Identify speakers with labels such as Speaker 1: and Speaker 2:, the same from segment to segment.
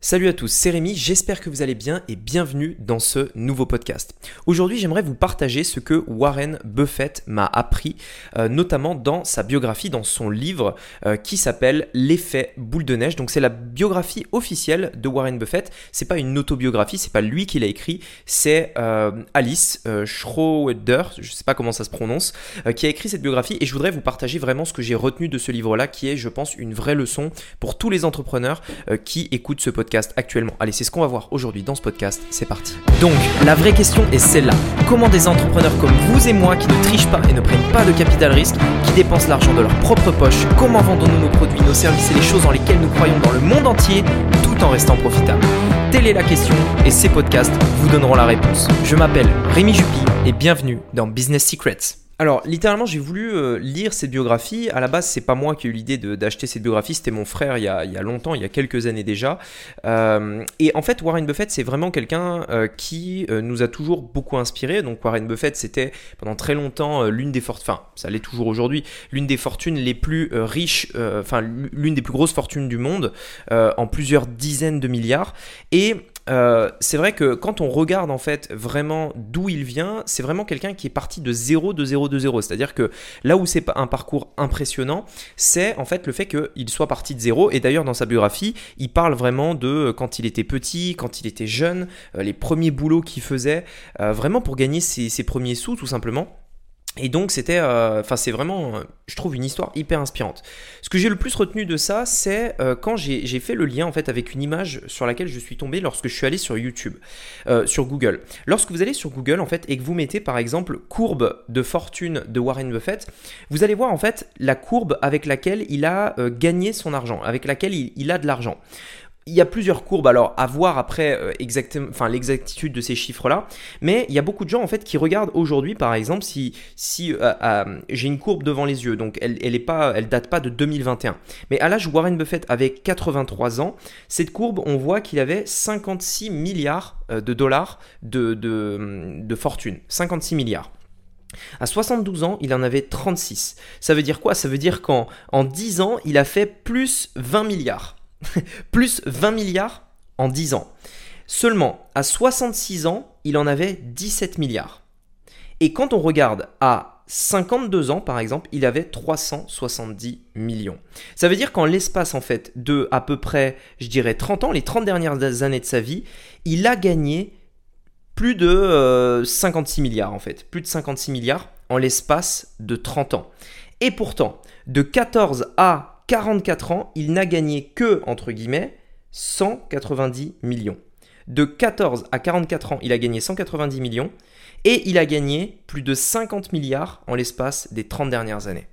Speaker 1: Salut à tous, c'est Rémi, j'espère que vous allez bien et bienvenue dans ce nouveau podcast. Aujourd'hui j'aimerais vous partager ce que Warren Buffett m'a appris, euh, notamment dans sa biographie, dans son livre euh, qui s'appelle L'effet boule de neige. Donc c'est la biographie officielle de Warren Buffett, c'est pas une autobiographie, c'est pas lui qui l'a écrit, c'est euh, Alice Schroeder, je sais pas comment ça se prononce, qui a écrit cette biographie et je voudrais vous partager vraiment ce que j'ai retenu de ce livre-là qui est je pense une vraie leçon pour tous les entrepreneurs qui écoutent ce podcast actuellement. Allez, c'est ce qu'on va voir aujourd'hui dans ce podcast. C'est parti. Donc, la vraie question est celle-là. Comment des entrepreneurs comme vous et moi qui ne trichent pas et ne prennent pas de capital risque, qui dépensent l'argent de leur propre poche, comment vendons-nous nos produits, nos services et les choses dans lesquelles nous croyons dans le monde entier tout en restant profitables? Telle est la question et ces podcasts vous donneront la réponse. Je m'appelle Rémi Jupy et bienvenue dans Business Secrets. Alors, littéralement, j'ai voulu euh, lire cette biographie. À la base, c'est pas moi qui ai eu l'idée d'acheter cette biographie, c'était mon frère il y, a, longtemps, il y a quelques années déjà. Euh, et en fait, Warren Buffett, c'est vraiment quelqu'un euh, qui nous a toujours beaucoup inspiré. Donc, Warren Buffett, c'était pendant très longtemps l'une des fortunes, enfin, ça l'est toujours aujourd'hui, l'une des fortunes les plus riches, enfin, l'une des plus grosses fortunes du monde, en plusieurs dizaines de milliards. Et euh, c'est vrai que quand on regarde en fait vraiment d'où il vient, c'est vraiment quelqu'un qui est parti de 0, de 0, de 0. C'est-à-dire que là où c'est un parcours impressionnant, c'est en fait le fait qu'il soit parti de 0. Et d'ailleurs dans sa biographie, il parle vraiment de quand il était petit, quand il était jeune, euh, les premiers boulots qu'il faisait, euh, vraiment pour gagner ses premiers sous tout simplement. Et donc c'était, euh, enfin c'est vraiment, euh, je trouve une histoire hyper inspirante. Ce que j'ai le plus retenu de ça, c'est euh, quand j'ai fait le lien en fait avec une image sur laquelle je suis tombé lorsque je suis allé sur YouTube, sur Google. Lorsque vous allez sur Google en fait et que vous mettez par exemple courbe de fortune de Warren Buffett, vous allez voir en fait la courbe avec laquelle il a gagné son argent, avec laquelle il a de l'argent il y a plusieurs courbes, alors à voir après euh, exactement, enfin, l'exactitude de ces chiffres-là, mais il y a beaucoup de gens en fait qui regardent aujourd'hui, par exemple, si, si euh, euh, j'ai une courbe devant les yeux, donc elle, elle, est pas, elle date pas de 2021, mais à l'âge Warren Buffett avait 83 ans, cette courbe, on voit qu'il avait 56 milliards de dollars de, fortune, 56 milliards. À 72 ans, il en avait 36. Ça veut dire quoi? Ça veut dire qu'en en 10 ans, il a fait plus 20 milliards. plus 20 milliards en 10 ans. Seulement, à 66 ans, il en avait 17 milliards. Et quand on regarde à 52 ans, par exemple, il avait 370 millions. Ça veut dire qu'en l'espace, en fait, de à peu près, je dirais, 30 ans, les 30 dernières années de sa vie, il a gagné plus de 56 euh, milliards, en fait. Plus de 56 milliards en l'espace de 30 ans. Et pourtant, de 14 à 44 ans, il n'a gagné que, entre guillemets, 190 millions. De 14 à 44 ans, il a gagné 190 millions et il a gagné plus de 50 milliards en l'espace des 30 dernières années.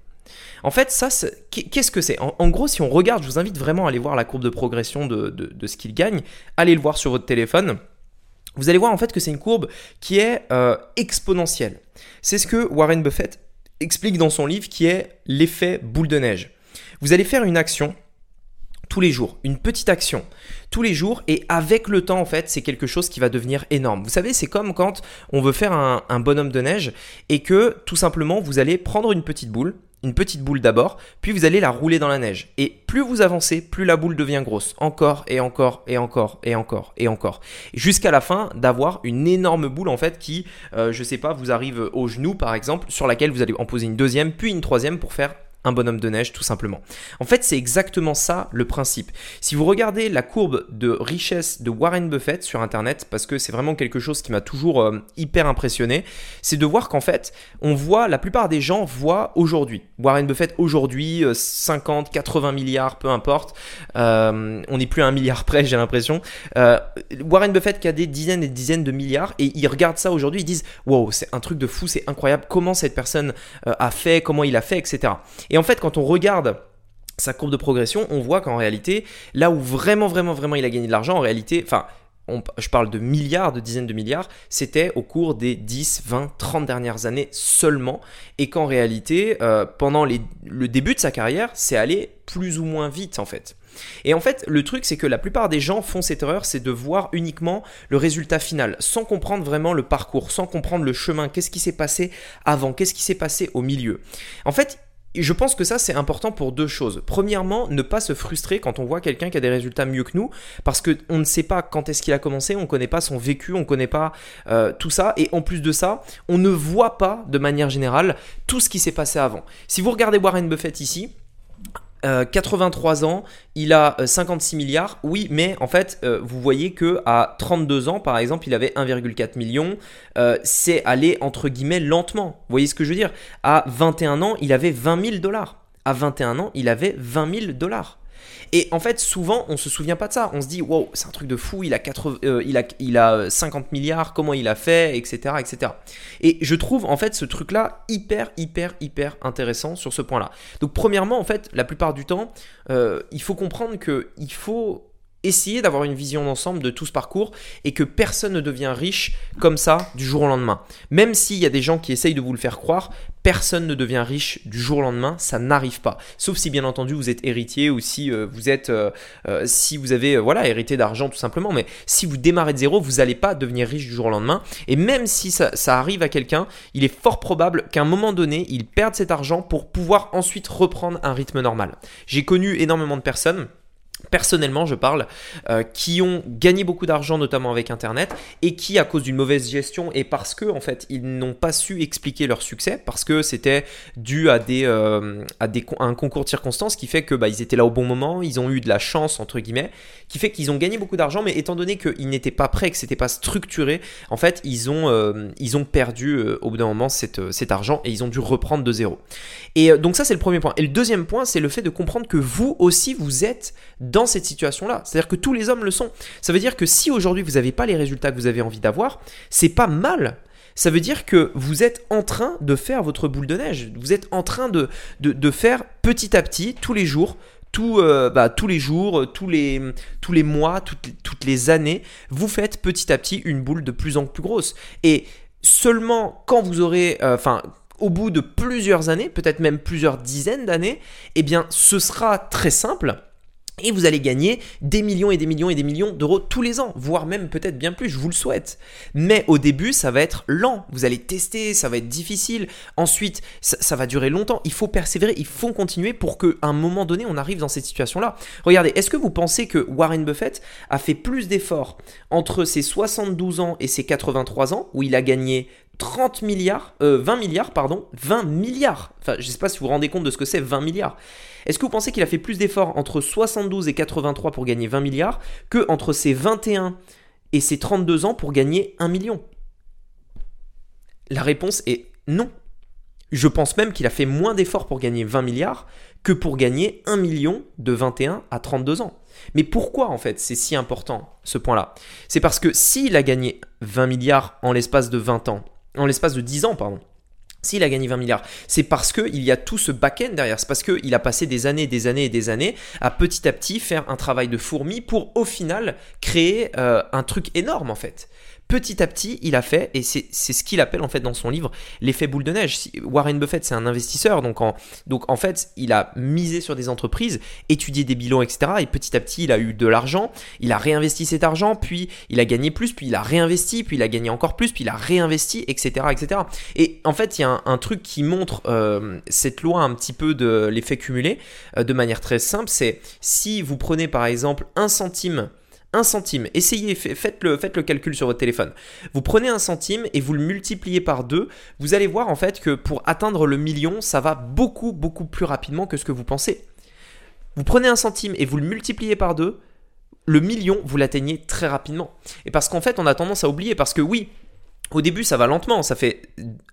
Speaker 1: En fait, ça, qu'est-ce que c'est? En, gros, si on regarde, je vous invite vraiment à aller voir la courbe de progression de, ce qu'il gagne. Allez le voir sur votre téléphone. Vous allez voir en fait que c'est une courbe qui est euh, exponentielle. C'est ce que Warren Buffett explique dans son livre qui est l'effet boule de neige. Vous allez faire une action tous les jours, une petite action tous les jours et avec le temps en fait c'est quelque chose qui va devenir énorme. Vous savez c'est comme quand on veut faire un, bonhomme de neige et que tout simplement vous allez prendre une petite boule, une petite boule d'abord, puis vous allez la rouler dans la neige. Et plus vous avancez, plus la boule devient grosse. Encore et encore et encore et encore et encore. Jusqu'à la fin d'avoir une énorme boule en fait qui, euh, je sais pas, vous arrive au genou par exemple, sur laquelle vous allez en poser une deuxième, puis une troisième pour faire un bonhomme de neige tout simplement. En fait, c'est exactement ça le principe. Si vous regardez la courbe de richesse de Warren Buffett sur Internet, parce que c'est vraiment quelque chose qui m'a toujours euh, hyper impressionné, c'est de voir qu'en fait, on voit, la plupart des gens voient aujourd'hui. Warren Buffett aujourd'hui, 50, euh, 80 milliards, peu importe. Euh, on n'est plus à un milliard près, j'ai l'impression. Warren Buffett qui a des dizaines et des dizaines de milliards, et ils regardent ça aujourd'hui, ils disent, wow, c'est un truc de fou, c'est incroyable, comment cette personne a fait, comment il a fait, etc. Et en fait, quand on regarde sa courbe de progression, on voit qu'en réalité, là où vraiment, vraiment, vraiment il a gagné de l'argent, en réalité, enfin, je parle de milliards, de dizaines de milliards, c'était au cours des 10, 20, 30 dernières années seulement, et qu'en réalité, euh, pendant le début de sa carrière, c'est allé plus ou moins vite en fait. Et en fait, le truc, c'est que la plupart des gens font cette erreur, c'est de voir uniquement le résultat final, sans comprendre vraiment le parcours, sans comprendre le chemin, qu'est-ce qui s'est passé avant, qu'est-ce qui s'est passé au milieu. En fait, je pense que ça, c'est important pour deux choses. Premièrement, ne pas se frustrer quand on voit quelqu'un qui a des résultats mieux que nous, parce qu'on ne sait pas quand est-ce qu'il a commencé, on ne connaît pas son vécu, on ne connaît pas euh, tout ça, et en plus de ça, on ne voit pas de manière générale tout ce qui s'est passé avant. Si vous regardez Warren Buffett ici, 83 euh, ans, il a 56 euh, milliards. Oui, mais en fait, euh, vous voyez que à 32 ans, par exemple, il avait 1,4 million. c'est allé entre guillemets lentement. Vous voyez ce que je veux dire? À 21 ans, il avait 20 000 dollars. À 21 ans, il avait 20 000 dollars. Et en fait, souvent, on se souvient pas de ça. On se dit, wow, c'est un truc de fou, il a, euh, il, a, il a 50 milliards, comment il a fait, etc., etc. Et je trouve, en fait, ce truc-là hyper, hyper, hyper intéressant sur ce point-là. Donc, premièrement, en fait, la plupart du temps, euh, il faut comprendre qu'il faut essayer d'avoir une vision d'ensemble de tout ce parcours et que personne ne devient riche comme ça du jour au lendemain. Même s'il y a des gens qui essayent de vous le faire croire, personne ne devient riche du jour au lendemain, ça n'arrive pas. Sauf si bien entendu vous êtes héritier ou si euh, vous êtes, euh, euh, si vous avez voilà hérité d'argent tout simplement. Mais si vous démarrez de zéro, vous n'allez pas devenir riche du jour au lendemain. Et même si ça, ça arrive à quelqu'un, il est fort probable qu'à un moment donné, il perde cet argent pour pouvoir ensuite reprendre un rythme normal. J'ai connu énormément de personnes personnellement je parle, euh, qui ont gagné beaucoup d'argent notamment avec Internet et qui à cause d'une mauvaise gestion et parce que en fait ils n'ont pas su expliquer leur succès parce que c'était dû à des euh, à des un concours de circonstances qui fait que bah, ils étaient là au bon moment, ils ont eu de la chance entre guillemets, qui fait qu'ils ont gagné beaucoup d'argent mais étant donné qu'ils n'étaient pas prêts, que c'était pas structuré, en fait ils ont euh, ils ont perdu au bout d'un moment cet, cet argent et ils ont dû reprendre de zéro. Et donc ça c'est le premier point. Et le deuxième point c'est le fait de comprendre que vous aussi vous êtes dans cette situation-là. C'est-à-dire que tous les hommes le sont. Ça veut dire que si aujourd'hui vous n'avez pas les résultats que vous avez envie d'avoir, c'est pas mal. Ça veut dire que vous êtes en train de faire votre boule de neige. Vous êtes en train de, de, faire petit à petit, tous les jours, tout, euh, bah, tous les jours, tous les, tous les mois, toutes, toutes les années, vous faites petit à petit une boule de plus en plus grosse. Et seulement quand vous aurez, euh, enfin, au bout de plusieurs années, peut-être même plusieurs dizaines d'années, eh bien, ce sera très simple et vous allez gagner des millions et des millions et des millions d'euros tous les ans, voire même peut-être bien plus, je vous le souhaite. Mais au début, ça va être lent, vous allez tester, ça va être difficile, ensuite, ça, va durer longtemps, il faut persévérer, il faut continuer pour qu'à un moment donné, on arrive dans cette situation-là. Regardez, est-ce que vous pensez que Warren Buffett a fait plus d'efforts entre ses 72 ans et ses 83 ans, où il a gagné 30 milliards, 20 euh, milliards, pardon, 20 milliards. Enfin, je ne sais pas si vous vous rendez compte de ce que c'est 20 milliards. Est-ce que vous pensez qu'il a fait plus d'efforts entre 72 et 83 pour gagner 20 milliards que entre ses 21 et ses 32 ans pour gagner 1 million? La réponse est non. Je pense même qu'il a fait moins d'efforts pour gagner 20 milliards que pour gagner 1 million de 21 à 32 ans. Mais pourquoi en fait c'est si important ce point-là? C'est parce que s'il a gagné 20 milliards en l'espace de 20 ans, en l'espace de 10 ans, pardon. S'il a gagné 20 milliards, c'est parce qu'il y a tout ce back-end derrière. C'est parce qu'il a passé des années, des années et des années à petit à petit faire un travail de fourmi pour au final créer euh, un truc énorme en fait petit à petit, il a fait, et c'est ce qu'il appelle en fait dans son livre l'effet boule de neige. Warren Buffett, c'est un investisseur, donc en, donc en fait, il a misé sur des entreprises, étudié des bilans, etc. Et petit à petit, il a eu de l'argent, il a réinvesti cet argent, puis il a gagné plus, puis il a réinvesti, puis il a gagné encore plus, puis il a réinvesti, etc. etc. Et en fait, il y a un, truc qui montre euh, cette loi un petit peu de l'effet cumulé euh, de manière très simple, c'est si vous prenez par exemple un centime 1 centime. Essayez, faites le, faites le calcul sur votre téléphone. Vous prenez un centime et vous le multipliez par 2. Vous allez voir en fait que pour atteindre le million, ça va beaucoup, beaucoup plus rapidement que ce que vous pensez. Vous prenez un centime et vous le multipliez par 2. Le million, vous l'atteignez très rapidement. Et parce qu'en fait, on a tendance à oublier, parce que oui, au début, ça va lentement, ça fait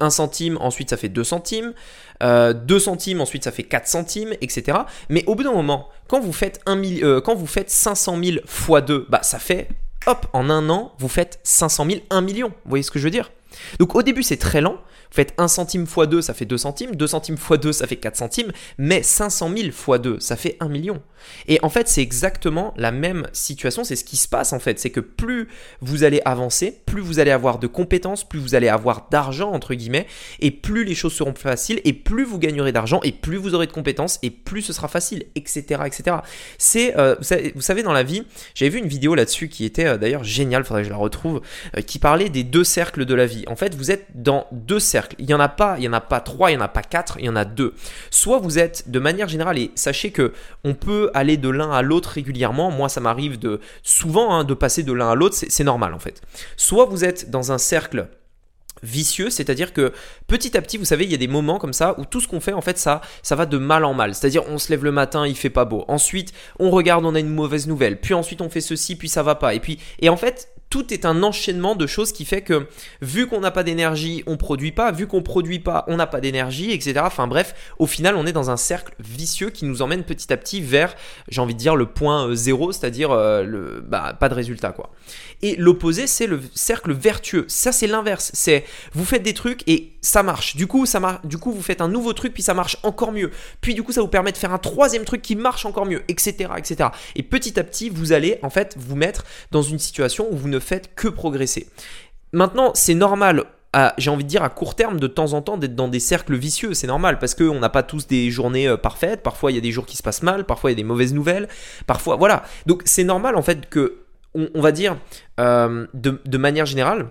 Speaker 1: 1 centime, ensuite ça fait 2 centimes, 2 euh, centimes, ensuite ça fait 4 centimes, etc. Mais au bout d'un moment, quand vous faites, euh, quand vous faites 500 000 fois 2, bah, ça fait, hop, en un an, vous faites 500 000, 1 million. Vous voyez ce que je veux dire? Donc au début, c'est très lent, vous faites 1 centime x 2, ça fait 2 centimes. 2 centimes x 2, ça fait 4 centimes. Mais 500 000 x 2, ça fait 1 million. Et en fait, c'est exactement la même situation. C'est ce qui se passe en fait. C'est que plus vous allez avancer, plus vous allez avoir de compétences, plus vous allez avoir d'argent, entre guillemets, et plus les choses seront faciles, et plus vous gagnerez d'argent, et plus vous aurez de compétences, et plus ce sera facile, etc. etc. C'est, euh, vous, savez, dans la vie, j'avais vu une vidéo là-dessus qui était euh, d'ailleurs géniale, faudrait que je la retrouve, euh, qui parlait des deux cercles de la vie. En fait, vous êtes dans deux cercles. Il n'y en a pas, il y en a pas trois, il n'y en a pas quatre, il y en a deux. Soit vous êtes de manière générale, et sachez que on peut aller de l'un à l'autre régulièrement. Moi, ça m'arrive de souvent hein, de passer de l'un à l'autre, c'est normal en fait. Soit vous êtes dans un cercle vicieux, c'est-à-dire que petit à petit, vous savez, il y a des moments comme ça où tout ce qu'on fait, en fait, ça, ça va de mal en mal. C'est-à-dire, on se lève le matin, il fait pas beau. Ensuite, on regarde, on a une mauvaise nouvelle. Puis ensuite, on fait ceci, puis ça va pas. Et puis, et en fait, tout est un enchaînement de choses qui fait que vu qu'on n'a pas d'énergie, on produit pas, vu qu'on produit pas, on n'a pas d'énergie, etc. Enfin bref, au final, on est dans un cercle vicieux qui nous emmène petit à petit vers, j'ai envie de dire, le point euh, zéro, c'est-à-dire euh, bah, pas de résultat quoi. Et l'opposé, c'est le cercle vertueux. Ça, c'est l'inverse. C'est vous faites des trucs et ça marche. Du coup, ça marche. Du coup, vous faites un nouveau truc puis ça marche encore mieux. Puis du coup, ça vous permet de faire un troisième truc qui marche encore mieux, etc., etc. Et petit à petit, vous allez en fait vous mettre dans une situation où vous ne faites que progresser. Maintenant, c'est normal j'ai envie de dire à court terme de temps en temps d'être dans des cercles vicieux, c'est normal parce qu'on n'a pas tous des journées euh, parfaites, parfois il y a des jours qui se passent mal, parfois il y a des mauvaises nouvelles, parfois voilà. Donc c'est normal en fait que on, va dire euh, de, manière générale,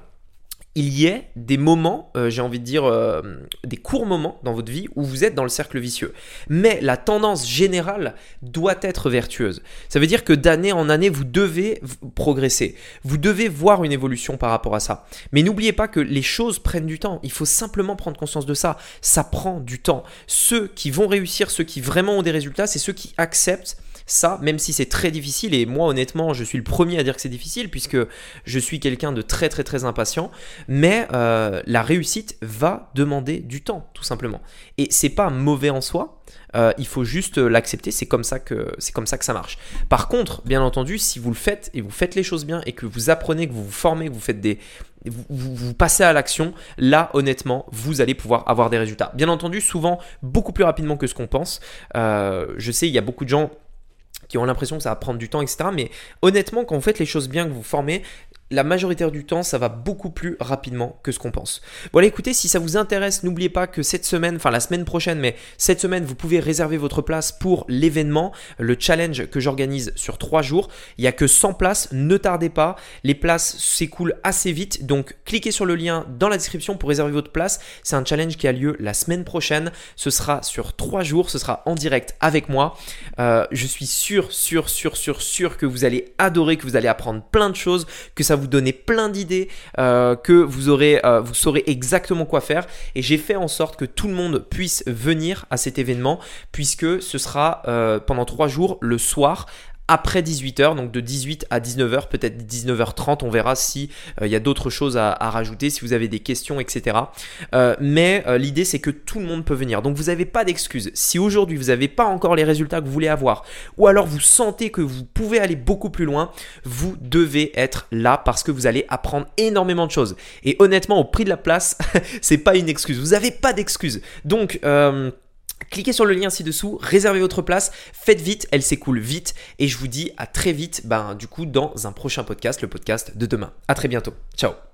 Speaker 1: il y ait des moments, euh, j'ai envie de dire, euh, des courts moments dans votre vie où vous êtes dans le cercle vicieux. Mais la tendance générale doit être vertueuse. Ça veut dire que d'année en année, vous devez progresser. Vous devez voir une évolution par rapport à ça. Mais n'oubliez pas que les choses prennent du temps. Il faut simplement prendre conscience de ça. Ça prend du temps. Ceux qui vont réussir, ceux qui vraiment ont des résultats, c'est ceux qui acceptent ça, même si c'est très difficile, et moi honnêtement, je suis le premier à dire que c'est difficile, puisque je suis quelqu'un de très très très impatient, mais euh, la réussite va demander du temps, tout simplement. Et c'est pas mauvais en soi, euh, il faut juste l'accepter, c'est comme ça que comme ça que ça marche. Par contre, bien entendu, si vous le faites et vous faites les choses bien et que vous apprenez, que vous vous formez, que vous faites des passez à l'action, là honnêtement, vous allez pouvoir avoir des résultats. Bien entendu, souvent beaucoup plus rapidement que ce qu'on pense. Euh, je sais, il y a beaucoup de gens qui ont l'impression que ça va prendre du temps, etc. Mais honnêtement, quand vous faites les choses bien, que vous formez, la majorité du temps, ça va beaucoup plus rapidement que ce qu'on pense. Bon, écoutez, si ça vous intéresse, n'oubliez pas que cette semaine, enfin la semaine prochaine, mais cette semaine, vous pouvez réserver votre place pour l'événement, le challenge que j'organise sur trois jours. Il n'y a que 100 places, ne tardez pas. Les places s'écoulent assez vite, donc cliquez sur le lien dans la description pour réserver votre place. C'est un challenge qui a lieu la semaine prochaine. Ce sera sur trois jours, ce sera en direct avec moi. Euh, je suis sûr, sûr, sûr, sûr, sûr que vous allez adorer, que vous allez apprendre plein de choses, que ça vous donner plein d'idées, euh, que vous aurez, euh, vous saurez exactement quoi faire. Et j'ai fait en sorte que tout le monde puisse venir à cet événement, puisque ce sera euh, pendant trois jours le soir après 18h, donc de 18 à 19h, peut-être 19h30, on verra si il y a d'autres choses à, rajouter, si vous avez des questions, etc. mais l'idée c'est que tout le monde peut venir, donc vous n'avez pas d'excuses. Si aujourd'hui vous n'avez pas encore les résultats que vous voulez avoir, ou alors vous sentez que vous pouvez aller beaucoup plus loin, vous devez être là parce que vous allez apprendre énormément de choses. Et honnêtement, au prix de la place, c'est pas une excuse. Vous n'avez pas d'excuses. Donc Cliquez sur le lien ci-dessous, réservez votre place, faites vite, elle s'écoule vite et je vous dis à très vite ben, du coup dans un prochain podcast, le podcast de demain. À très bientôt. Ciao